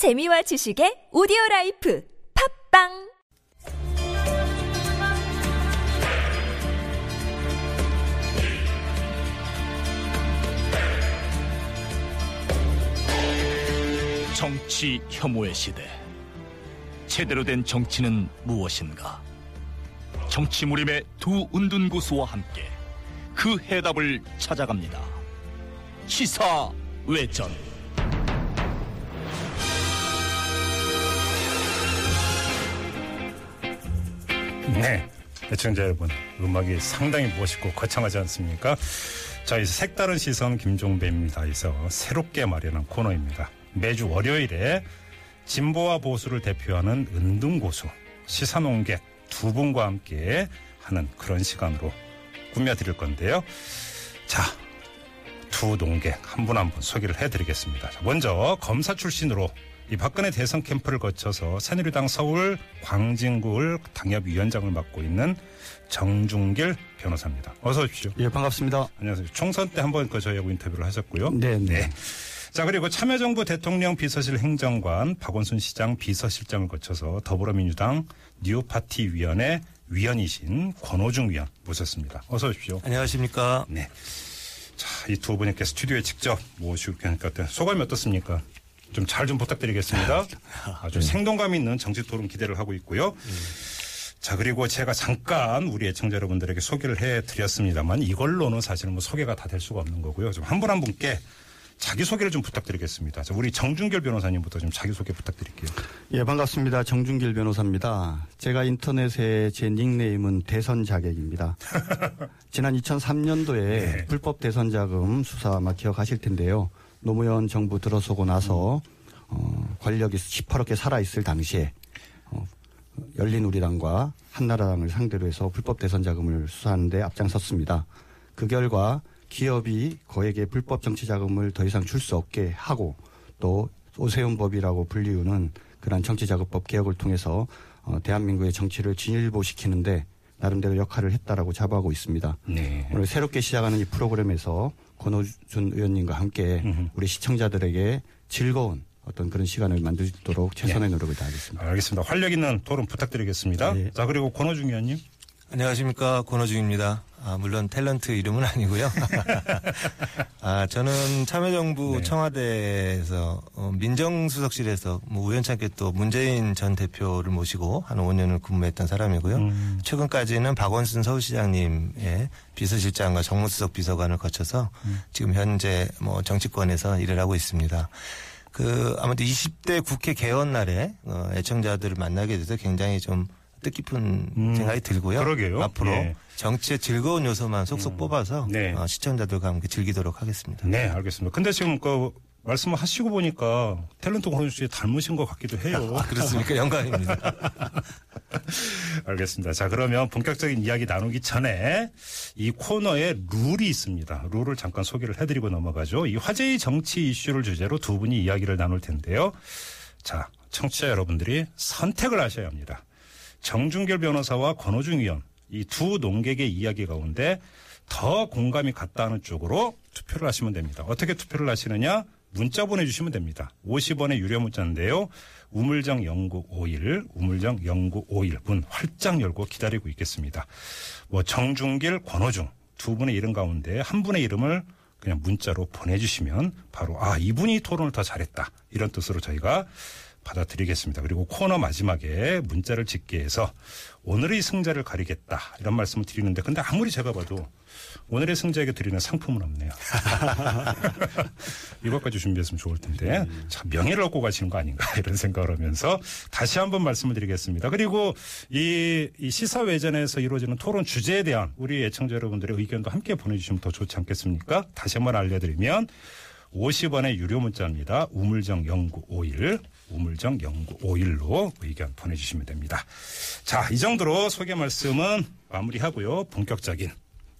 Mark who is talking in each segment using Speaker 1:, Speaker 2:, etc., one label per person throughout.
Speaker 1: 재미와 지식의 오디오 life 팟빵
Speaker 2: 정치 혐오의 시대. 제대로 된 정치는 무엇인가? 정치 무림의 두 은둔 고수와 함께 그 해답을 찾아갑니다. 시사 외전.
Speaker 3: 네. 애청자 여러분, 음악이 상당히 멋있고 거창하지 않습니까? 자, 이 색다른 시선 김종배입니다. 에서 새롭게 마련한 코너입니다. 매주 월요일에 진보와 보수를 대표하는 은둔고수, 시사농객 두 분과 함께 하는 그런 시간으로 꾸며드릴 건데요. 자, 두 농객 한 분 한 분 소개를 해드리겠습니다. 자, 먼저 검사 출신으로 이 박근혜 대선 캠프를 거쳐서 새누리당 서울 광진구을 당협위원장을 맡고 있는 정중길 변호사입니다. 어서 오십시오.
Speaker 4: 예, 반갑습니다.
Speaker 3: 안녕하세요. 총선 때 한번 그 저희하고 인터뷰를 하셨고요.
Speaker 4: 네, 네.
Speaker 3: 자, 그리고 참여정부 대통령 비서실 행정관 박원순 시장 비서실장을 거쳐서 더불어민주당 뉴파티 위원회 위원이신 권호중 위원 모셨습니다. 어서 오십시오.
Speaker 4: 안녕하십니까.
Speaker 3: 네. 자, 이 두 분께 스튜디오에 직접 모시고 하니까 소감이 어떻습니까? 좀 잘 좀 부탁드리겠습니다. 아주 생동감 있는 정치 토론 기대를 하고 있고요. 자, 그리고 제가 잠깐 우리 애청자 여러분들에게 소개를 해 드렸습니다만 이걸로는 사실은 뭐 소개가 다 될 수가 없는 거고요. 좀 한 분 한 분께 자기 소개를 좀 부탁드리겠습니다. 자, 우리 정준결 변호사님부터 좀 자기 소개 부탁드릴게요.
Speaker 4: 예, 반갑습니다. 정준길 변호사입니다. 제가 인터넷에 제 닉네임은 대선 자객입니다. 지난 2003년도에
Speaker 3: 네.
Speaker 4: 불법 대선 자금 수사 아마 기억하실 텐데요. 노무현 정부 들어서고 나서 어, 권력이 시퍼렇게 살아있을 당시에 어, 열린 우리당과 한나라당을 상대로 해서 불법 대선 자금을 수사하는데 앞장섰습니다. 그 결과 기업이 거액의 불법 정치 자금을 더 이상 줄 수 없게 하고 또 오세훈법이라고 불리우는 그러한 정치자금법 개혁을 통해서 어, 대한민국의 정치를 진일보시키는데 나름대로 역할을 했다라고 자부하고 있습니다.
Speaker 3: 네.
Speaker 4: 오늘 새롭게 시작하는 이 프로그램에서 권호준 의원님과 함께 우리 시청자들에게 즐거운 어떤 그런 시간을 만들 수 있도록 최선의 노력을 다하겠습니다.
Speaker 3: 알겠습니다. 활력 있는 토론 부탁드리겠습니다.
Speaker 4: 네.
Speaker 3: 자, 그리고 권호중 의원님.
Speaker 5: 안녕하십니까 권호중입니다. 아, 물론 탤런트 이름은 아니고요. 아, 저는 참여정부
Speaker 3: 네.
Speaker 5: 청와대에서 어, 민정수석실에서 뭐 우연찮게 또 문재인 전 대표를 모시고 한 5년을 근무했던 사람이고요.
Speaker 3: 음.
Speaker 5: 최근까지는 박원순 서울시장님의 비서실장과 정무수석 비서관을 거쳐서
Speaker 3: 음.
Speaker 5: 지금 현재 뭐 정치권에서 일을 하고 있습니다. 그 아무튼 20대 국회 개원 날에 어, 애청자들을 만나게 돼서 굉장히 좀 뜻깊은
Speaker 3: 음,
Speaker 5: 생각이 들고요.
Speaker 3: 그러게요.
Speaker 5: 앞으로
Speaker 3: 예.
Speaker 5: 정치의 즐거운 요소만 속속 뽑아서
Speaker 3: 네.
Speaker 5: 어, 시청자들과 함께 즐기도록 하겠습니다.
Speaker 3: 네, 알겠습니다. 근데 지금 그 말씀을 하시고 보니까 탤런트 권호중 씨 닮으신 것 같기도 해요.
Speaker 5: 아, 그렇습니까? 영광입니다.
Speaker 3: 알겠습니다. 자, 그러면 본격적인 이야기 나누기 전에 이 코너에 룰이 있습니다. 룰을 잠깐 소개를 해드리고 넘어가죠. 이 화제의 정치 이슈를 주제로 두 분이 이야기를 나눌 텐데요. 자, 청취자 여러분들이 선택을 하셔야 합니다. 정준결 변호사와 권호중 의원 이 두 농객의 이야기 가운데 더 공감이 갔다 하는 쪽으로 투표를 하시면 됩니다. 어떻게 투표를 하시느냐? 문자 보내주시면 됩니다. 50원의 유료 문자인데요. 우물정 0951, 우물정 0951 문 활짝 열고 기다리고 있겠습니다. 뭐 정중길, 권호중 두 분의 이름 가운데 한 분의 이름을 그냥 문자로 보내주시면 바로 아 이분이 토론을 더 잘했다 이런 뜻으로 저희가 받아드리겠습니다. 그리고 코너 마지막에 문자를 짓게 해서 오늘의 승자를 가리겠다 이런 말씀을 드리는데 근데 아무리 제가 봐도 오늘의 승자에게 드리는 상품은 없네요. 이것까지 준비했으면 좋을 텐데 참 명예를 얻고 가시는 거 아닌가 이런 생각을 하면서 다시 한번 말씀을 드리겠습니다. 그리고 이, 이 시사회전에서 이루어지는 토론 주제에 대한 우리 애청자 여러분들의 의견도 함께 보내주시면 더 좋지 않겠습니까? 다시 한번 알려드리면 50원의 유료 문자입니다. 우물정 0951, 우물정 0951로 의견 보내주시면 됩니다. 자, 이 정도로 소개 말씀은 마무리하고요. 본격적인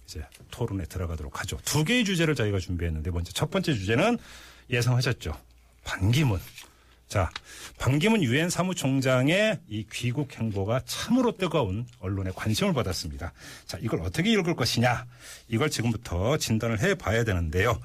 Speaker 3: 이제 토론에 들어가도록 하죠. 두 개의 주제를 저희가 준비했는데 먼저 첫 번째 주제는 예상하셨죠. 반기문. 자, 반기문 유엔 사무총장의 이 귀국 행보가 참으로 뜨거운 언론의 관심을 받았습니다. 자, 이걸 어떻게 읽을 것이냐? 이걸 지금부터 진단을 해 봐야 되는데요.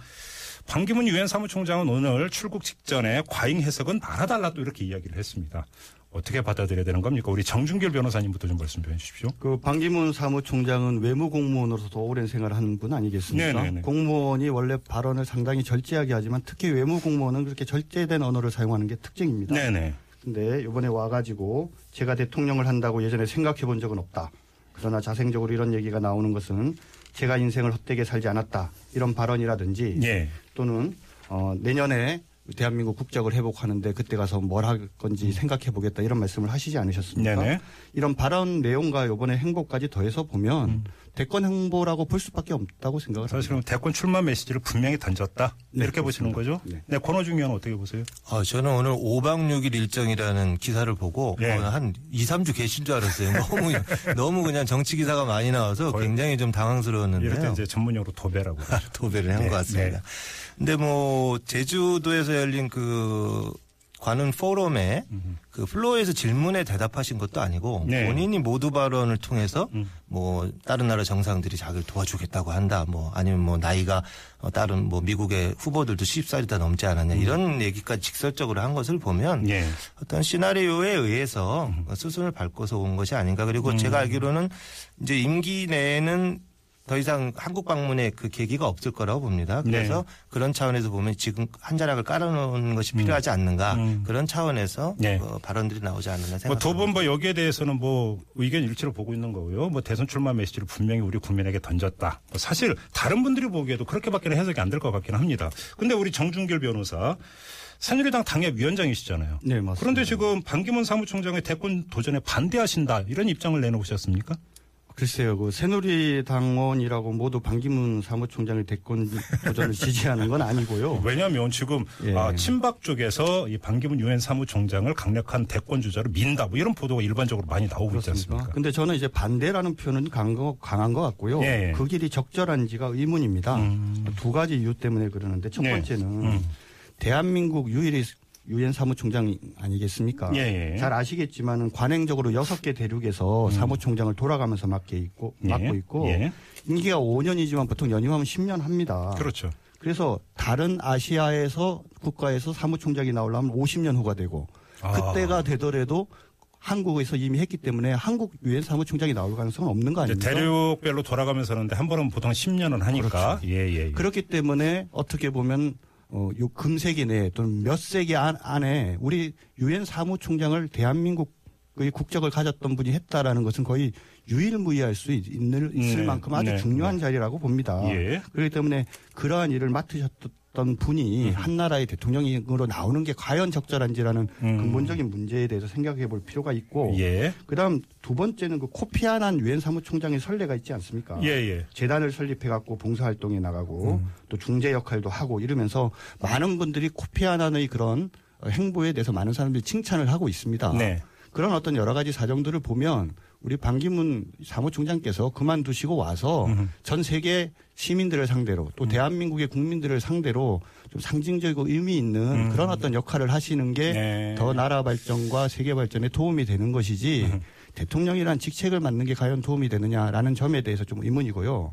Speaker 3: 반기문 유엔 사무총장은 오늘 출국 직전에 과잉 해석은 말아달라 또 이렇게 이야기를 했습니다. 어떻게 받아들여야 되는 겁니까? 우리 정준길 변호사님부터 좀 말씀 좀 해주십시오.
Speaker 4: 그 반기문 사무총장은 외무 공무원으로서도 오랜 생활을 하는 분 아니겠습니까?
Speaker 3: 네네네.
Speaker 4: 공무원이 원래 발언을 상당히 절제하게 하지만 특히 외무 공무원은 그렇게 절제된 언어를 사용하는 게 특징입니다.
Speaker 3: 네네.
Speaker 4: 근데 이번에 와가지고 제가 대통령을 한다고 예전에 생각해 본 적은 없다. 그러나 자생적으로 이런 얘기가 나오는 것은 제가 인생을 헛되게 살지 않았다. 이런 발언이라든지
Speaker 3: 예.
Speaker 4: 또는 어, 내년에 대한민국 국적을 회복하는데 그때 가서 뭘 할 건지 생각해 보겠다 이런 말씀을 하시지 않으셨습니까?
Speaker 3: 음. 네네.
Speaker 4: 이런 발언 내용과 이번에 행보까지 더해서 보면 대권 행보라고 볼 수밖에 없다고 생각을 합니다.
Speaker 3: 사실은 대권 출마 메시지를 분명히 던졌다.
Speaker 4: 네,
Speaker 3: 이렇게 보시는 거죠?
Speaker 4: 네.
Speaker 3: 네. 권호중 의원 어떻게 보세요?
Speaker 5: 어, 저는 오늘 5박 6일 일정이라는 기사를 보고
Speaker 3: 예.
Speaker 5: 어, 한 2, 3주 계신 줄 알았어요. 너무 너무 그냥 정치 기사가 많이 나와서 굉장히 좀
Speaker 3: 이럴 때
Speaker 5: 당황스러웠는데요.
Speaker 3: 이제 전문용어로 도배라고.
Speaker 5: 도배를 한
Speaker 3: 네,
Speaker 5: 것 같습니다.
Speaker 3: 네.
Speaker 5: 근데 뭐 제주도에서 열린 그 관훈 포럼에 그 플로어에서 질문에 대답하신 것도 아니고
Speaker 3: 네.
Speaker 5: 본인이 모두 발언을 통해서
Speaker 3: 음.
Speaker 5: 뭐 다른 나라 정상들이 자기를 도와주겠다고 한다 뭐 아니면 뭐 나이가 어, 다른 뭐 미국의 후보들도 10살이 다 넘지 않았냐 이런 얘기까지 직설적으로 한 것을 보면
Speaker 3: 음. 예.
Speaker 5: 어떤 시나리오에 의해서
Speaker 3: 음.
Speaker 5: 수순을 밟고서 온 것이 아닌가 그리고 제가 알기로는 이제 임기 내에는 더 이상 한국 방문에 그 계기가 없을 거라고 봅니다. 그래서
Speaker 3: 네.
Speaker 5: 그런 차원에서 보면 지금 한 자락을 깔아놓는 것이 필요하지 않는가
Speaker 3: 음.
Speaker 5: 그런 차원에서
Speaker 3: 네.
Speaker 5: 어, 발언들이 나오지 않느냐
Speaker 3: 뭐
Speaker 5: 생각합니다.
Speaker 3: 두분 뭐 여기에 대해서는 뭐 의견 일치로 보고 있는 거고요. 뭐 대선 출마 메시지를 분명히 우리 국민에게 던졌다. 뭐 사실 다른 분들이 보기에도 그렇게밖에 해석이 안 될 것 같긴 합니다. 근데 우리 정준길 변호사 새누리당 당협위원장이시잖아요.
Speaker 4: 네, 맞습니다.
Speaker 3: 그런데 지금 반기문 사무총장의 대권 도전에 반대하신다 이런 입장을 내놓으셨습니까?
Speaker 4: 글쎄요, 그 새누리당원이라고 모두 반기문 사무총장의 대권 도전을 지지하는 건 아니고요.
Speaker 3: 왜냐하면 지금
Speaker 4: 예.
Speaker 3: 아, 친박 쪽에서 이 반기문 유엔 사무총장을 강력한 대권 주자로 민다 뭐 이런 보도가 일반적으로 많이 나오고 있지
Speaker 4: 그렇습니까?
Speaker 3: 않습니까?
Speaker 4: 근데 저는 이제 반대라는 표현은 강한 거, 강한 것 같고요.
Speaker 3: 예, 예.
Speaker 4: 그 길이 적절한지가 의문입니다. 두 가지 이유 때문에 그러는데 첫
Speaker 3: 네.
Speaker 4: 번째는
Speaker 3: 음.
Speaker 4: 대한민국 유일의 유엔 사무총장 아니겠습니까?
Speaker 3: 예, 예.
Speaker 4: 잘 아시겠지만은 관행적으로 여섯 개 대륙에서 사무총장을 돌아가면서 맡게 있고
Speaker 3: 예.
Speaker 4: 맡고 있고
Speaker 3: 예.
Speaker 4: 임기가 5년이지만 보통 연임하면 10년 합니다.
Speaker 3: 그렇죠.
Speaker 4: 그래서 다른 아시아에서 국가에서 사무총장이 나오려면 50년 후가 되고
Speaker 3: 아.
Speaker 4: 그때가 되더라도 한국에서 이미 했기 때문에 한국 유엔 사무총장이 나올 가능성은 없는 거 아닙니까?
Speaker 3: 대륙별로 돌아가면서 하는데 한 번은 보통 10년은 하니까
Speaker 4: 그렇죠.
Speaker 3: 예, 예, 예.
Speaker 4: 그렇기 때문에 어떻게 보면 어, 요 금세기 내에 또는 몇 세기 안, 안에 우리 유엔 사무총장을 대한민국의 국적을 가졌던 분이 했다라는 것은 거의 유일무이할 수 있, 있는, 있을
Speaker 3: 네,
Speaker 4: 만큼 아주
Speaker 3: 네,
Speaker 4: 중요한 자리라고 봅니다.
Speaker 3: 예.
Speaker 4: 그렇기 때문에 그러한 일을 맡으셨던 분이 한 나라의 대통령으로 나오는 게 과연 적절한지라는
Speaker 3: 음.
Speaker 4: 근본적인 문제에 대해서 생각해 볼 필요가 있고
Speaker 3: 예.
Speaker 4: 그다음 두 번째는 그 코피 아난 유엔 사무총장의 선례가 있지 않습니까?
Speaker 3: 예, 예.
Speaker 4: 재단을 설립해 갖고 봉사활동에 나가고
Speaker 3: 음.
Speaker 4: 또 중재 역할도 하고 이러면서 많은 분들이 코피 아난의 그런 행보에 대해서 많은 사람들이 칭찬을 하고 있습니다.
Speaker 3: 네.
Speaker 4: 그런 어떤 여러 가지 사정들을 보면 우리 반기문 사무총장께서 그만두시고 와서
Speaker 3: 음.
Speaker 4: 전 세계 시민들을 상대로 또 대한민국의 국민들을 상대로 좀 상징적이고 의미 있는
Speaker 3: 음.
Speaker 4: 그런 어떤 역할을 하시는 게
Speaker 3: 네.
Speaker 4: 더 나라 발전과 세계 발전에 도움이 되는 것이지
Speaker 3: 음.
Speaker 4: 대통령이란 직책을 맡는 게 과연 도움이 되느냐라는 점에 대해서 좀 의문이고요.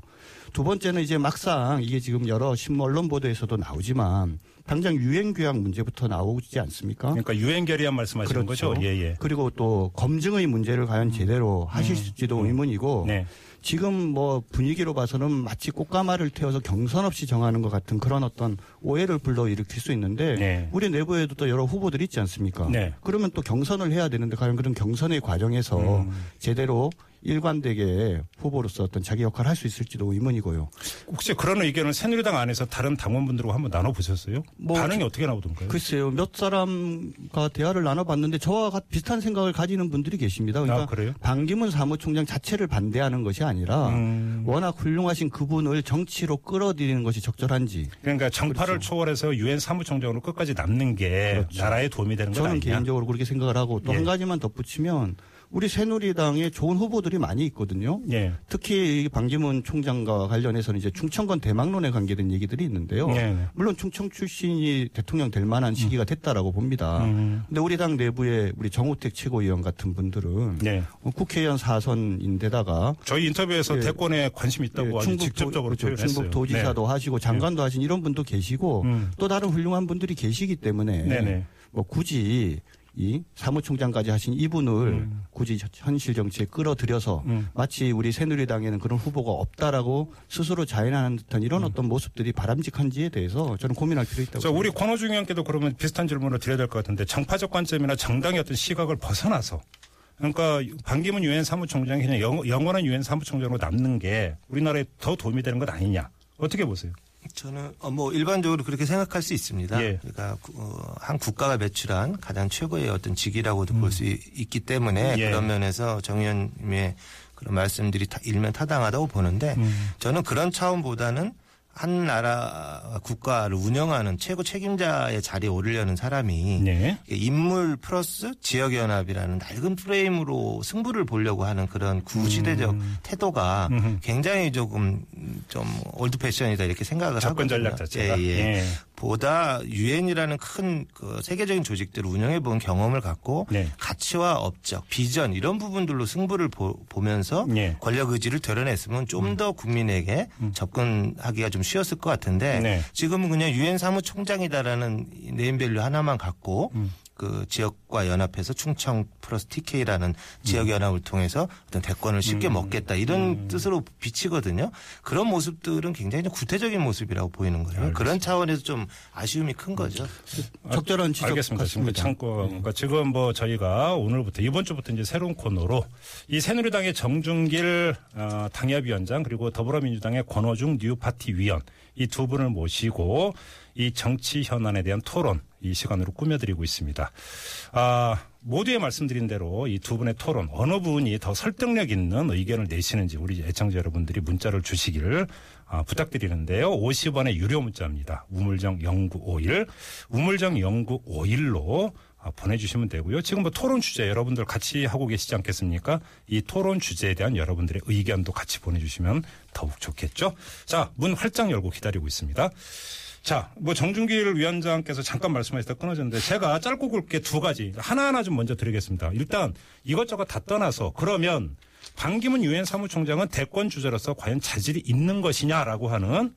Speaker 4: 두 번째는 이제 막상 이게 지금 여러 신문 언론 보도에서도 나오지만 당장 유엔 규약 문제부터 나오지 않습니까?
Speaker 3: 그러니까 유엔 결의안 말씀하시는
Speaker 4: 그렇죠.
Speaker 3: 거죠? 예, 예.
Speaker 4: 그리고 또 검증의 문제를 과연 제대로 하실지도 의문이고
Speaker 3: 네.
Speaker 4: 지금 뭐 분위기로 봐서는 마치 꽃가마를 태워서 경선 없이 정하는 것 같은 그런 어떤 오해를 불러일으킬 수 있는데
Speaker 3: 네.
Speaker 4: 우리 내부에도 또 여러 후보들이 있지 않습니까?
Speaker 3: 네.
Speaker 4: 그러면 또 경선을 해야 되는데 과연 그런 경선의 과정에서
Speaker 3: 음.
Speaker 4: 제대로 일관되게 후보로서 어떤 자기 역할을 할 수 있을지도 의문이고요.
Speaker 3: 혹시 그런 의견을 새누리당 안에서 다른 당원분들과 한번 나눠보셨어요?
Speaker 4: 뭐
Speaker 3: 반응이 어떻게 나오던가요?
Speaker 4: 글쎄요, 몇 사람과 대화를 나눠봤는데 저와 같- 비슷한 생각을 가지는 분들이 계십니다. 그러니까
Speaker 3: 아, 그래요?
Speaker 4: 반기문 사무총장 자체를 반대하는 것이 아니라
Speaker 3: 음.
Speaker 4: 워낙 훌륭하신 그분을 정치로 끌어들이는 것이 적절한지
Speaker 3: 그러니까 정파를 초월해서 유엔 사무총장으로 끝까지 남는 게
Speaker 4: 그렇죠.
Speaker 3: 나라에 도움이 되는 건
Speaker 4: 저는
Speaker 3: 아니냐?
Speaker 4: 개인적으로 그렇게 생각을 하고 또
Speaker 3: 예.
Speaker 4: 한 가지만 덧붙이면 우리 새누리당에 좋은 후보들이 많이 있거든요.
Speaker 3: 예.
Speaker 4: 특히 이 반기문 총장과 관련해서는 이제 충청권 대망론에 관계된 얘기들이 있는데요.
Speaker 3: 네, 네.
Speaker 4: 물론 충청 출신이 대통령 될 만한 시기가 됐다라고 봅니다.
Speaker 3: 음.
Speaker 4: 근데 우리 당 내부에 우리 정우택 최고위원 같은 분들은
Speaker 3: 네.
Speaker 4: 어, 국회의원 사선인데다가
Speaker 3: 저희 인터뷰에서
Speaker 4: 예.
Speaker 3: 대권에 관심 있다고
Speaker 4: 예,
Speaker 3: 아주 직접적으로
Speaker 4: 도, 그렇죠. 충북 도지사도 하시고 장관도 하신 이런 분도 계시고
Speaker 3: 음.
Speaker 4: 또 다른 훌륭한 분들이 계시기 때문에
Speaker 3: 네네.
Speaker 4: 뭐 굳이 이 사무총장까지 하신 이분을 굳이 현실 정치에 끌어들여서
Speaker 3: 음.
Speaker 4: 마치 우리 새누리당에는 그런 후보가 없다라고 스스로 자인하는 듯한 이런 어떤 모습들이 바람직한지에 대해서 저는 고민할 필요 있다고
Speaker 3: 자, 우리. 권호중 의원께도 그러면 비슷한 질문을 드려야 될 것 같은데 정파적 관점이나 정당의 어떤 시각을 벗어나서 그러니까 반기문 유엔 사무총장이 그냥 영, 영원한 유엔 사무총장으로 남는 게 우리나라에 더 도움이 되는 것 아니냐 어떻게 보세요?
Speaker 5: 저는 어, 뭐 일반적으로 그렇게 생각할 수 있습니다.
Speaker 3: 예.
Speaker 5: 그러니까 구- 어, 한 국가가 매출한 가장 최고의 어떤 직위라고도 볼수 있기 때문에
Speaker 3: 예.
Speaker 5: 그런 면에서 정 의원님의 그런 말씀들이 다 일면 타당하다고 보는데
Speaker 3: 음.
Speaker 5: 저는 그런 차원보다는 한 나라 국가를 운영하는 최고 책임자의 자리에 오르려는 사람이
Speaker 3: 네.
Speaker 5: 인물 플러스 지역 연합이라는 낡은 프레임으로 승부를 보려고 하는 그런 구시대적 태도가
Speaker 3: 음흠.
Speaker 5: 굉장히 조금 좀 old fashion이다 이렇게 생각을
Speaker 3: 접근
Speaker 5: 하거든요.
Speaker 3: 전략 자체가.
Speaker 5: 예, 예.
Speaker 3: 예.
Speaker 5: 보다 유엔이라는 큰 그 세계적인 조직들을 운영해 본 경험을 갖고
Speaker 3: 네.
Speaker 5: 가치와 업적, 비전 이런 부분들로 승부를 보, 면서
Speaker 3: 예.
Speaker 5: 권력 의지를 드러냈으면 좀 더 국민에게 접근하기가 좀 쉬웠을 것 같은데
Speaker 3: 네.
Speaker 5: 지금은 그냥 유엔 사무총장이다라는 name value 하나만 갖고
Speaker 3: 음.
Speaker 5: 그 지역과 연합해서 충청 플러스 TK라는 지역 연합을 통해서 어떤 대권을 쉽게
Speaker 3: 음.
Speaker 5: 먹겠다 이런 뜻으로 비치거든요. 그런 모습들은 굉장히 좀 구태적인 모습이라고 보이는 거예요. 그런 차원에서 좀 아쉬움이 큰 거죠.
Speaker 4: 적절한 지적
Speaker 3: 알겠습니다. 지금 그
Speaker 4: 같습니다.
Speaker 3: 참고 그러니까 지금 뭐 저희가 오늘부터 이번 주부터 이제 새로운 코너로 이 새누리당의 정준길 어, 당협위원장 그리고 더불어민주당의 권호중 뉴파티 위원 이 두 분을 모시고 이 정치 현안에 대한 토론 이 시간으로 꾸며드리고 있습니다. 아, 모두의 말씀드린 대로 이 두 분의 토론 어느 분이 더 설득력 있는 의견을 내시는지 우리 애청자 여러분들이 문자를 주시기를 아, 부탁드리는데요. 50원의 유료 문자입니다. 우물정 0951 우물정 0951로 아, 보내주시면 되고요. 지금 뭐 토론 주제 여러분들 같이 하고 계시지 않겠습니까? 이 토론 주제에 대한 여러분들의 의견도 같이 보내주시면 더욱 좋겠죠. 자, 문 활짝 열고 기다리고 있습니다. 자, 뭐 정준길 위원장께서 잠깐 말씀하셨다 끊어졌는데 제가 짧고 굵게 두 가지 하나하나 좀 먼저 드리겠습니다. 일단 이것저것 다 떠나서 그러면 반기문 유엔 사무총장은 대권 주자로서 과연 자질이 있는 것이냐라고 하는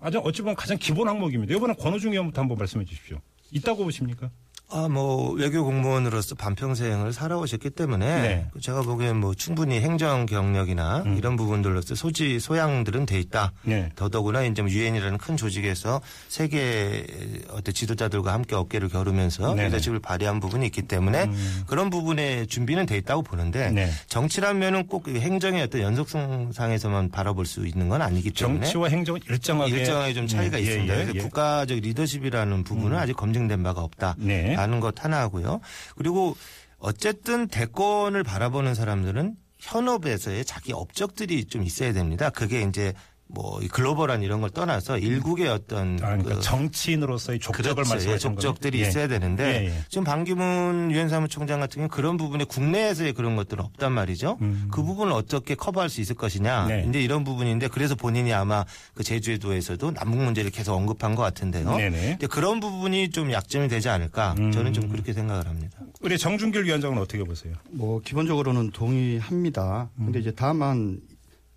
Speaker 3: 아주 어찌 보면 가장 기본 항목입니다. 이번에 권호중 의원부터 한번 말씀해 주십시오. 있다고 보십니까?
Speaker 5: 아, 뭐, 외교 공무원으로서 반평생을 살아오셨기 때문에
Speaker 3: 네.
Speaker 5: 제가 보기엔 뭐 충분히 행정 경력이나 이런 부분들로서 소지, 소양들은 돼 있다.
Speaker 3: 네.
Speaker 5: 더더구나 이제 뭐 유엔이라는 큰 조직에서 세계 어떤 지도자들과 함께 어깨를 겨루면서
Speaker 3: 네네.
Speaker 5: 리더십을 발휘한 부분이 있기 때문에 그런 부분에 준비는 돼 있다고 보는데
Speaker 3: 네.
Speaker 5: 정치라면은 꼭그 행정의 어떤 연속성상에서만 바라볼 수 있는 건 아니기 때문에
Speaker 3: 정치와 행정은 일정하게
Speaker 5: 일정하게 좀 차이가
Speaker 3: 예, 예,
Speaker 5: 있습니다.
Speaker 3: 예,
Speaker 5: 그래서
Speaker 3: 예.
Speaker 5: 국가적 리더십이라는 부분은 아직 검증된 바가
Speaker 3: 네.
Speaker 5: 없다 라는 것 하나고요. 그리고 어쨌든 대권을 바라보는 사람들은 현업에서의 자기 업적들이 좀 있어야 됩니다. 그게 이제 뭐이 글로벌한 이런 걸 떠나서 일국의 어떤
Speaker 3: 아, 그러니까
Speaker 5: 그
Speaker 3: 정치인으로서의 족적을
Speaker 5: 그렇죠. 예,
Speaker 3: 말씀하시는
Speaker 5: 족적들이
Speaker 3: 거죠?
Speaker 5: 있어야 되는데
Speaker 3: 예, 예.
Speaker 5: 지금 반기문 유엔 사무총장 같은 경우는 그런 부분에 국내에서의 그런 것들은 없단 말이죠. 그 부분을 어떻게 커버할 수 있을 것이냐.
Speaker 3: 음. 네.
Speaker 5: 이제 이런 부분인데 그래서 본인이 아마 그 제주도에서도 남북 문제를 계속 언급한 것 같은데요.
Speaker 3: 네네. 음.
Speaker 5: 근데 그런 부분이 좀 약점이 되지 않을까. 저는 좀 그렇게 생각을 합니다.
Speaker 3: 우리 정준길 위원장은 어떻게 보세요?
Speaker 4: 뭐 기본적으로는 동의합니다.
Speaker 3: 음.
Speaker 4: 근데 이제 다만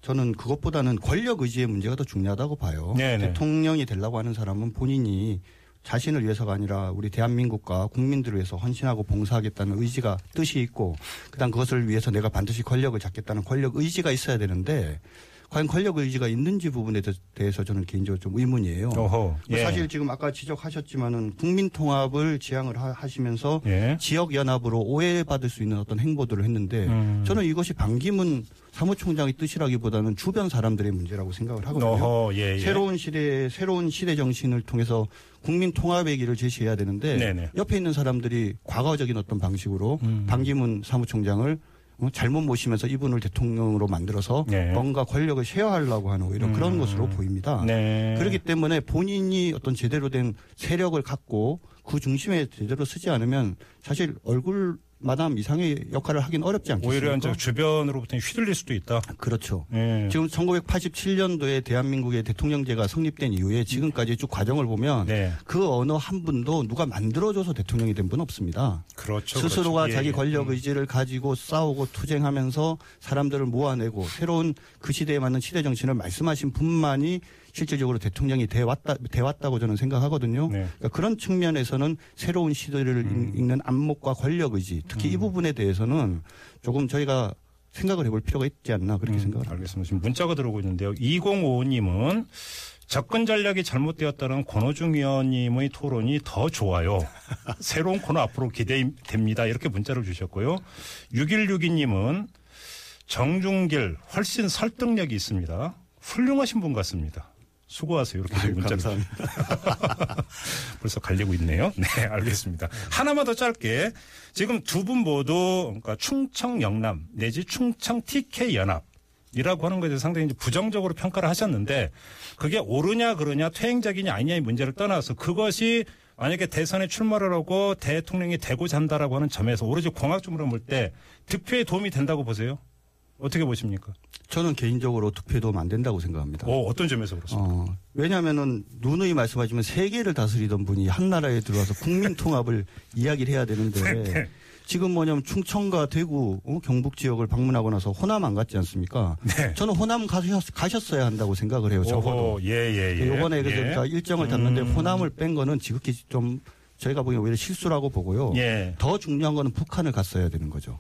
Speaker 4: 저는 그것보다는 권력 의지의 문제가 더 중요하다고 봐요.
Speaker 3: 네네.
Speaker 4: 대통령이 되려고 하는 사람은 본인이 자신을 위해서가 아니라 우리 대한민국과 국민들을 위해서 헌신하고 봉사하겠다는 의지가 뜻이 있고 그다음 그것을 위해서 내가 반드시 권력을 잡겠다는 권력 의지가 있어야 되는데 과연 권력 의지가 있는지 부분에 대- 대해서 저는 개인적으로 좀 의문이에요.
Speaker 3: 어허. 예.
Speaker 4: 사실 지금 아까 지적하셨지만은 국민 통합을 지향을 하- 하시면서
Speaker 3: 예.
Speaker 4: 지역 연합으로 오해받을 수 있는 어떤 행보들을 했는데
Speaker 3: 음.
Speaker 4: 저는 이것이 반기문 사무총장의 뜻이라기보다는 주변 사람들의 문제라고 생각을 하거든요.
Speaker 3: 어허, 예, 예.
Speaker 4: 새로운 시대 새로운 시대 정신을 통해서 국민 통합의 길을 제시해야 되는데
Speaker 3: 네네.
Speaker 4: 옆에 있는 사람들이 과거적인 어떤 방식으로
Speaker 3: 음.
Speaker 4: 반기문 사무총장을 어, 잘못 모시면서 이분을 대통령으로 만들어서
Speaker 3: 네.
Speaker 4: 뭔가 권력을 쉐어하려고 하는 오히려 그런
Speaker 3: 음.
Speaker 4: 것으로 보입니다.
Speaker 3: 네.
Speaker 4: 그렇기 때문에 본인이 어떤 제대로 된 세력을 갖고 그 중심에 제대로 쓰지 않으면 사실 얼굴 마담 이상의 역할을 하긴 어렵지 않겠습니까?
Speaker 3: 오히려 이제 주변으로부터 휘둘릴 수도 있다.
Speaker 4: 그렇죠.
Speaker 3: 예.
Speaker 4: 지금 1987년도에 대한민국의 대통령제가 성립된 이후에 지금까지 쭉 과정을 보면
Speaker 3: 네.
Speaker 4: 그 어느 한 분도 누가 만들어줘서 대통령이 된 분 없습니다.
Speaker 3: 그렇죠.
Speaker 4: 스스로가
Speaker 3: 그렇죠. 예,
Speaker 4: 자기
Speaker 3: 예.
Speaker 4: 권력 의지를 가지고 싸우고 투쟁하면서 사람들을 모아내고 새로운 그 시대에 맞는 시대 정신을 말씀하신 분만이 실질적으로 대통령이 돼왔다, 돼왔다고 저는 생각하거든요.
Speaker 3: 네. 음.
Speaker 4: 그러니까 그런 측면에서는 새로운 시대를 읽- 읽는 안목과 권력 의지 특히 이 부분에 대해서는 조금 저희가 생각을 해볼 필요가 있지 않나 그렇게
Speaker 3: 음,
Speaker 4: 생각을 합니다.
Speaker 3: 알겠습니다. 지금 문자가 들어오고 있는데요. 2055님은 접근 전략이 잘못되었다는 권호중 의원님의 토론이 더 좋아요. 새로운 코너 앞으로 기대됩니다. 이렇게 문자를 주셨고요. 6162님은 정중길 훨씬 설득력이 있습니다. 훌륭하신 분 같습니다. 수고하세요. 이렇게 지금 문자를
Speaker 4: 감사합니다.
Speaker 3: 벌써 갈리고 있네요. 네, 알겠습니다. 하나만 더 짧게. 지금 두 분 모두 그러니까 충청 영남 내지 충청 TK 연합 이라고 하는 것에 대해서 상당히 부정적으로 평가를 하셨는데 그게 옳으냐 그러냐 퇴행적이냐 아니냐의 문제를 떠나서 그것이 만약에 대선에 출마를 하고 대통령이 되고자 한다라고 하는 점에서 오로지 공학적으로 볼 때 득표에 도움이 된다고 보세요? 어떻게 보십니까?
Speaker 4: 저는 개인적으로 투표에 도움 안 된다고 생각합니다.
Speaker 3: 어, 어떤 점에서 그렇습니까?
Speaker 4: 어, 왜냐하면은 누누이 말씀하지만 세계를 다스리던 분이 한 나라에 들어와서 국민 통합을 이야기를 해야 되는데 지금 뭐냐면 충청과 대구, 어, 경북 지역을 방문하고 나서 호남 안 갔지 않습니까?
Speaker 3: 네.
Speaker 4: 저는 호남 가셨, 가셨어야 한다고 생각을 해요. 적어도.
Speaker 3: 오호, 예, 예, 예.
Speaker 4: 요번에 그래서
Speaker 3: 예.
Speaker 4: 제가 일정을 탔는데
Speaker 3: 음.
Speaker 4: 호남을 뺀 거는 지극히 좀 저희가 보기엔 오히려 실수라고 보고요.
Speaker 3: 예.
Speaker 4: 더 중요한 거는 북한을 갔어야 되는 거죠.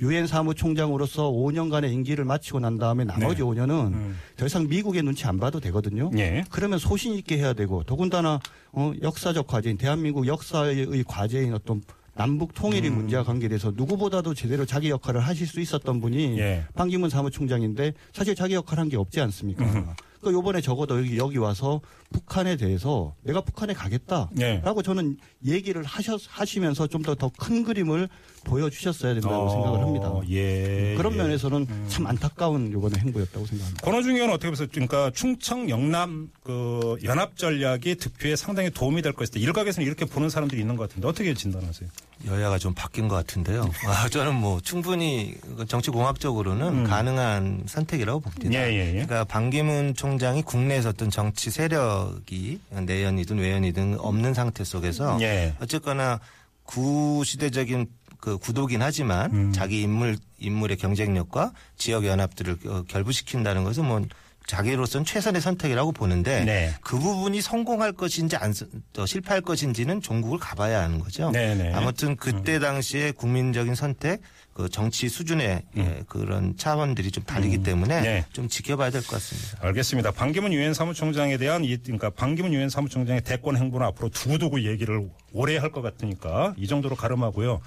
Speaker 4: 유엔 사무총장으로서 5년간의 임기를 마치고 난 다음에 나머지
Speaker 3: 네.
Speaker 4: 5년은
Speaker 3: 음.
Speaker 4: 더 이상 미국의 눈치 안 봐도 되거든요.
Speaker 3: 예.
Speaker 4: 그러면 소신 있게 해야 되고 더군다나 어, 역사적 과제인 대한민국 역사의 과제인 어떤 남북 통일의
Speaker 3: 음.
Speaker 4: 문제와 관계돼서 누구보다도 제대로 자기 역할을 하실 수 있었던 분이
Speaker 3: 예.
Speaker 4: 판기문 사무총장인데 사실 자기 역할 한 게 없지 않습니까? 그 요번에 적어도 여기, 여기 와서 북한에 대해서 내가 북한에 가겠다라고
Speaker 3: 예.
Speaker 4: 저는 얘기를 하셨, 하시면서 좀 더 더 큰 그림을 보여주셨어야 된다고 생각을 합니다.
Speaker 3: 예.
Speaker 4: 그런
Speaker 3: 예.
Speaker 4: 면에서는 참 안타까운 요번에 행보였다고 생각합니다.
Speaker 3: 권호중 의원은 어떻게 보세요? 그러니까 충청 영남 그 연합 전략이 득표에 상당히 도움이 될 것이다. 일각에서는 이렇게 보는 사람들이 있는 것 같은데 어떻게 진단하세요?
Speaker 5: 여야가 좀 바뀐 것 같은데요. 아, 저는 뭐 충분히 정치공학적으로는 가능한 선택이라고 봅니다.
Speaker 3: 음. 예, 예, 예.
Speaker 5: 그러니까 반기문 총장이 국내에서 어떤 정치 세력 이 내연이든 외연이든 없는 상태 속에서
Speaker 3: 예.
Speaker 5: 어쨌거나 구시대적인 그 구도긴 하지만
Speaker 3: 음.
Speaker 5: 자기 인물 인물의 경쟁력과 지역 연합들을 어, 결부시킨다는 것은 뭐 자기로서는 최선의 선택이라고 보는데
Speaker 3: 네.
Speaker 5: 그 부분이 성공할 것인지 안, 실패할 것인지는 종국을 가봐야 하는 거죠.
Speaker 3: 네, 네.
Speaker 5: 아무튼 그때 당시에 국민적인 선택, 그 정치 수준의 예, 그런 차원들이 좀 다르기 때문에
Speaker 3: 음. 네.
Speaker 5: 좀 지켜봐야 될 것 같습니다.
Speaker 3: 알겠습니다. 반기문 유엔 사무총장에 대한 이 그러니까 반기문 유엔 사무총장의 대권 행보는 앞으로 두고두고 얘기를 오래 할 것 같으니까 이 정도로 가름하고요.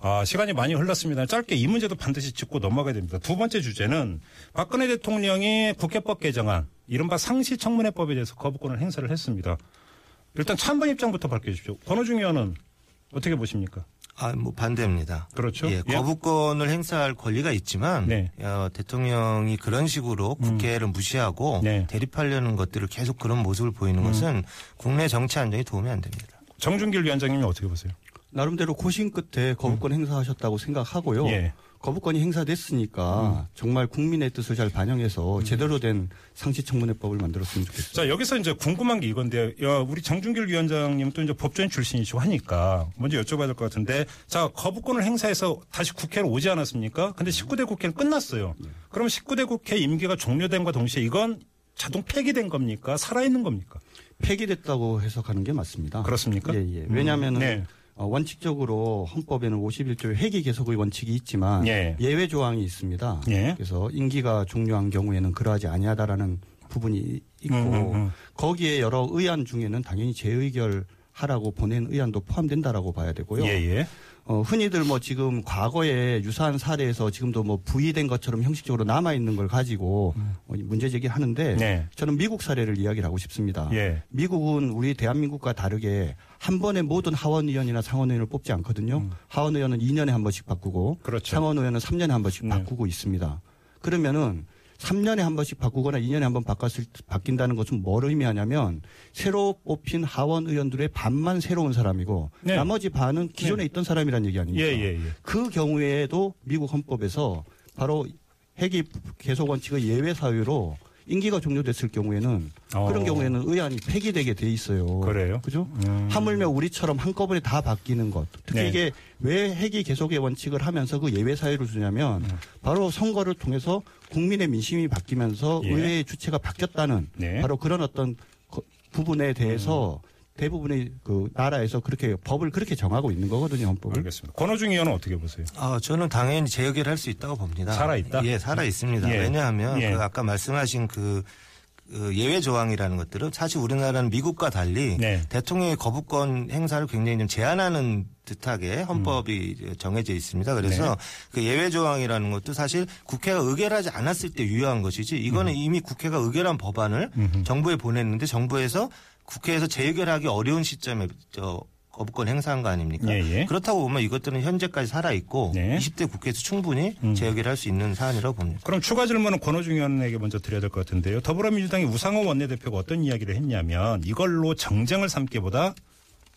Speaker 3: 아, 시간이 많이 흘렀습니다. 짧게 이 문제도 반드시 짚고 넘어가야 됩니다. 두 번째 주제는 박근혜 대통령이 국회법 개정안, 이른바 상시 청문회법에 대해서 거부권을 행사를 했습니다. 일단 찬반 입장부터 밝혀주십시오. 권호중 의원은 어떻게 보십니까?
Speaker 5: 아, 뭐 반대입니다.
Speaker 3: 그렇죠.
Speaker 5: 예,
Speaker 3: 예?
Speaker 5: 거부권을 행사할 권리가 있지만
Speaker 3: 네.
Speaker 5: 어, 대통령이 그런 식으로 국회를 무시하고
Speaker 3: 네.
Speaker 5: 대립하려는 것들을 계속 그런 모습을 보이는 것은 국내 정치 안정에 도움이 안 됩니다.
Speaker 3: 정준길 위원장님은 어떻게 보세요?
Speaker 4: 나름대로 고심 끝에 거부권 행사하셨다고 생각하고요.
Speaker 3: 예.
Speaker 4: 거부권이 행사됐으니까 정말 국민의 뜻을 잘 반영해서 제대로 된 상시청문회법을 만들었으면 좋겠습니다.
Speaker 3: 자, 여기서 이제 궁금한 게 이건데, 요 우리 정준길 위원장님은 또 이제 법조인 출신이시고 하니까 먼저 여쭤봐야 될 것 같은데, 자, 거부권을 행사해서 다시 국회로 오지 않았습니까? 근데 19대 국회는 끝났어요. 그럼 19대 국회 임기가 종료된과 동시에 이건 자동 폐기된 겁니까? 살아있는 겁니까?
Speaker 4: 폐기됐다고 해석하는 게 맞습니다.
Speaker 3: 그렇습니까?
Speaker 4: 예, 예. 왜냐하면
Speaker 3: 네.
Speaker 4: 은 원칙적으로 헌법에는 51조의 회기 계속의 원칙이 있지만
Speaker 3: 예.
Speaker 4: 예. 외 조항이 있습니다.
Speaker 3: 예.
Speaker 4: 그래서 임기가 종료한 경우에는 그러하지 아니하다라는 부분이 있고
Speaker 3: 음, 음, 음.
Speaker 4: 거기에 여러 의안 중에는 당연히 재의결 하라고 보낸 의안도 포함된다라고 봐야 되고요.
Speaker 3: 예, 예.
Speaker 4: 어, 흔히들 뭐 지금 과거에 유사한 사례에서 지금도 뭐 부의된 것처럼 형식적으로 남아 있는 걸 가지고 어, 문제 제기하는데
Speaker 3: 네.
Speaker 4: 저는 미국 사례를 이야기를 하고 싶습니다.
Speaker 3: 예.
Speaker 4: 미국은 우리 대한민국과 다르게 한 번에 모든 하원 의원이나 상원 의원을 뽑지 않거든요. 하원 의원은 2년에 한 번씩 바꾸고
Speaker 3: 음. 그렇죠.
Speaker 4: 상원 의원은 3년에 한 번씩
Speaker 3: 네.
Speaker 4: 바꾸고 있습니다. 그러면은 3년에 한 번씩 바꾸거나 2년에 한 번 바꿨을 바뀐다는 것은 뭘 의미하냐면 새로 뽑힌 하원 의원들의 반만 새로운 사람이고
Speaker 3: 네.
Speaker 4: 나머지 반은 기존에 있던 사람이라는 얘기 아닙니까?
Speaker 3: 예, 예, 예.
Speaker 4: 그 경우에도 미국 헌법에서 바로 회기 계속 원칙의 예외 사유로 임기가 종료됐을 경우에는
Speaker 3: 어.
Speaker 4: 그런 경우에는 의안이 폐기되게 돼 있어요.
Speaker 3: 그래요?
Speaker 4: 그죠?
Speaker 3: 음.
Speaker 4: 하물며 우리처럼 한꺼번에 다 바뀌는 것. 특히
Speaker 3: 네.
Speaker 4: 이게 왜 회기 계속의 원칙을 하면서 그 예외 사유를 주냐면 바로 선거를 통해서 국민의 민심이 바뀌면서
Speaker 3: 예.
Speaker 4: 의회의 주체가 바뀌었다는
Speaker 3: 네.
Speaker 4: 바로 그런 어떤 거- 부분에 대해서 대부분의 그 나라에서 그렇게 법을 그렇게 정하고 있는 거거든요, 헌법을.
Speaker 3: 알겠습니다. 권호중 의원은 어떻게 보세요?
Speaker 5: 아, 저는 당연히 재역을 할수 있다고 봅니다.
Speaker 3: 살아 있다?
Speaker 5: 예, 살아 있습니다.
Speaker 3: 예.
Speaker 5: 왜냐하면
Speaker 3: 예.
Speaker 5: 그 아까 말씀하신 그, 그 예외 조항이라는 것들은 사실 우리나라는 미국과 달리
Speaker 3: 네.
Speaker 5: 대통령의 거부권 행사를 굉장히 좀 제한하는 듯하게 헌법이
Speaker 3: 음.
Speaker 5: 정해져 있습니다. 그래서
Speaker 3: 네.
Speaker 5: 그 예외 조항이라는 것도 사실 국회가 의결하지 않았을 때 유효한 것이지
Speaker 3: 음.
Speaker 5: 이거는 이미 국회가 의결한 법안을 정부에 보냈는데 정부에서 국회에서 재의결하기 어려운 시점에 저 거부권 행사한 거 아닙니까?
Speaker 3: 예, 예.
Speaker 5: 그렇다고 보면 이것들은 현재까지 살아 있고
Speaker 3: 네. 음.
Speaker 5: 20대 국회에서 충분히 재역을 할수 있는 사안이라고 봅니다.
Speaker 3: 그럼 추가 질문은 권호중 의원에게 먼저 드려야 될 것 같은데요. 더불어민주당의 우상호 원내대표가 어떤 이야기를 했냐면 이걸로 정쟁을 삼기보다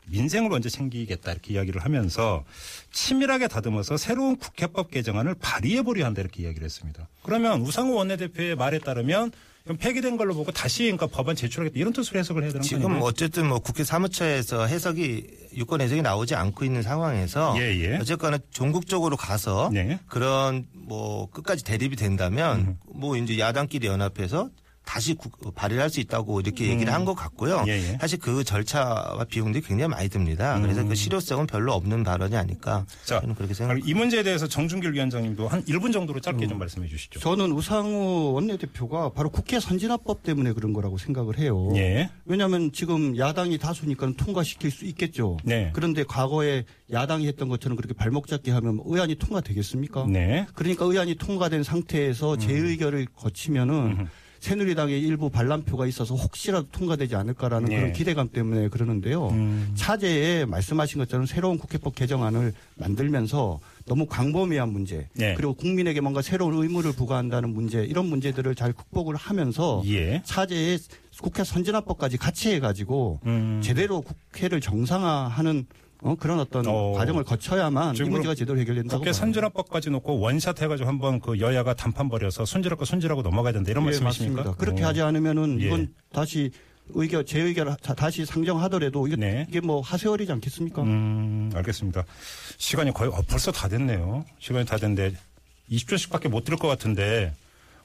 Speaker 3: 민생을 먼저 챙기겠다 이렇게 이야기를 하면서 치밀하게 다듬어서 새로운 국회법 개정안을 발의해 보려 한다 이렇게 이야기를 했습니다. 그러면 우상호 원내대표의 말에 따르면 이건 폐기된 걸로 보고 다시 그러니까 법안 제출하겠다 이런 뜻으로 해석을 해야 되는 거
Speaker 5: 지금
Speaker 3: 아니에요?
Speaker 5: 어쨌든 뭐 국회 사무처에서 해석이 유권 해석이 나오지 않고 있는 상황에서
Speaker 3: 예, 예.
Speaker 5: 어쨌거나 전국적으로 가서
Speaker 3: 네.
Speaker 5: 그런 뭐 끝까지 대립이 된다면
Speaker 3: 음.
Speaker 5: 뭐 이제 야당끼리 연합해서 다시 국- 발의를 할수 있다고 이렇게 얘기를 한것 같고요.
Speaker 3: 음. 예, 예.
Speaker 5: 사실 그 절차와 비용들이 굉장히 많이 듭니다. 그래서 그 실효성은 별로 없는 발언이 아닐까
Speaker 3: 음. 자,
Speaker 5: 저는 그렇게 생각합니다.
Speaker 3: 이 문제에 대해서 정준길 위원장님도 한 1분 정도로 짧게
Speaker 5: 음.
Speaker 3: 좀 말씀해 주시죠.
Speaker 4: 저는 우상호 원내대표가 바로 국회 선진화법 때문에 그런 거라고 생각을 해요.
Speaker 3: 예.
Speaker 4: 왜냐하면 지금 야당이 다수니까 통과시킬 수 있겠죠.
Speaker 3: 네.
Speaker 4: 그런데 과거에 야당이 했던 것처럼 그렇게 발목 잡기 하면 의안이 통과되겠습니까?
Speaker 3: 네.
Speaker 4: 그러니까 의안이 통과된 상태에서 재의결을 거치면은 새누리당의 일부 반란표가 있어서 혹시라도 통과되지 않을까라는
Speaker 3: 네.
Speaker 4: 그런 기대감 때문에 그러는데요.
Speaker 3: 음.
Speaker 4: 차제에 말씀하신 것처럼 새로운 국회법 개정안을 만들면서 너무 광범위한 문제
Speaker 3: 네.
Speaker 4: 그리고 국민에게 뭔가 새로운 의무를 부과한다는 문제 이런 문제들을 잘 극복을 하면서
Speaker 3: 예.
Speaker 4: 차제에 국회 선진화법까지 같이 해가지고
Speaker 3: 음.
Speaker 4: 제대로 국회를 정상화하는 어, 그런 어떤
Speaker 3: 어.
Speaker 4: 과정을 거쳐야만 이 문제가 제대로 해결된다고
Speaker 3: 국회. 선진화법까지 놓고 원샷 해가지고 한번 그 여야가 단판 벌여서 손질할 거 손질하고 넘어가야 된다 이런
Speaker 4: 예,
Speaker 3: 말씀이십니까?
Speaker 4: 맞습니다. 그렇게
Speaker 3: 어.
Speaker 4: 하지 않으면은
Speaker 3: 예.
Speaker 4: 이건 다시 의결 재의결 다- 다시 상정하더라도 이게,
Speaker 3: 네.
Speaker 4: 이게 뭐 하세월이지 않겠습니까?
Speaker 3: 음, 알겠습니다. 시간이 거의 어, 벌써 다 됐네요. 시간이 다 됐는데 20초씩밖에 못 들을 것 같은데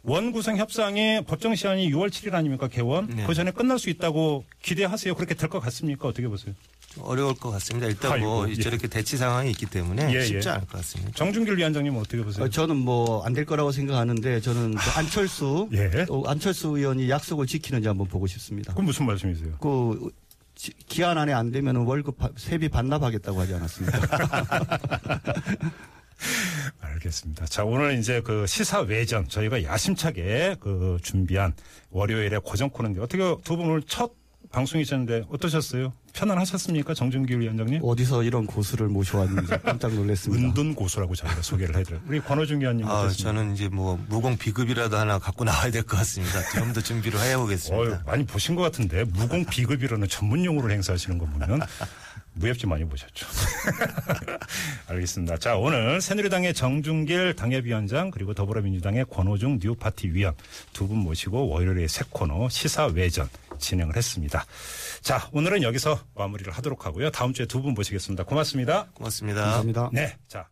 Speaker 3: 원 구성 협상의 법정 시한이 6월 7일 아닙니까 개원?
Speaker 5: 네.
Speaker 3: 그 전에 끝날 수 있다고 기대하세요. 그렇게 될 것 같습니까? 어떻게 보세요?
Speaker 5: 좀 어려울 것 같습니다. 일단 뭐
Speaker 3: 아이고, 예.
Speaker 5: 저렇게 대치 상황이 있기 때문에
Speaker 3: 예,
Speaker 5: 쉽지
Speaker 3: 예.
Speaker 5: 않을 것 같습니다.
Speaker 3: 정준길 위원장님은 어떻게 보세요?
Speaker 4: 어, 저는 뭐 안 될 거라고 생각하는데 저는 그 안철수
Speaker 3: 예.
Speaker 4: 어, 안철수 의원이 약속을 지키는지 한번 보고 싶습니다.
Speaker 3: 그건 무슨 말씀이세요?
Speaker 4: 그 지- 기한 안에 안 되면 월급 바- 세비 반납하겠다고 하지 않았습니까?
Speaker 3: 알겠습니다. 자, 오늘 이제 그 시사 외전 저희가 야심차게 그 준비한 월요일에 고정 코너인데 어떻게 두 분 오늘 첫 방송이셨는데 어떠셨어요? 편안하셨습니까? 정준길 위원장님?
Speaker 4: 어디서 이런 고수를 모셔왔는지 깜짝 놀랐습니다.
Speaker 3: 은둔 고수라고 저희가 소개를 해드려요. 우리 권호중 위원님
Speaker 5: 아,
Speaker 3: 어떠십니까?
Speaker 5: 저는 이제 뭐 무공 비급이라도 하나 갖고 나와야 될 것 같습니다. 좀 더 준비를 해보겠습니다.
Speaker 3: 많이 보신 것 같은데 무공 비급이라는 전문 용어를 행사하시는 거 보면 무협지 많이 보셨죠. 알겠습니다. 자 오늘 새누리당의 정준길 당협위원장 그리고 더불어민주당의 권호중 뉴파티 위원 두 분 모시고 월요일에 새 코너 시사 외전 진행을 했습니다. 자 오늘은 여기서 마무리를 하도록 하고요. 다음 주에 두 분 모시겠습니다. 고맙습니다.
Speaker 5: 고맙습니다.
Speaker 4: 감사합니다.
Speaker 3: 네, 자.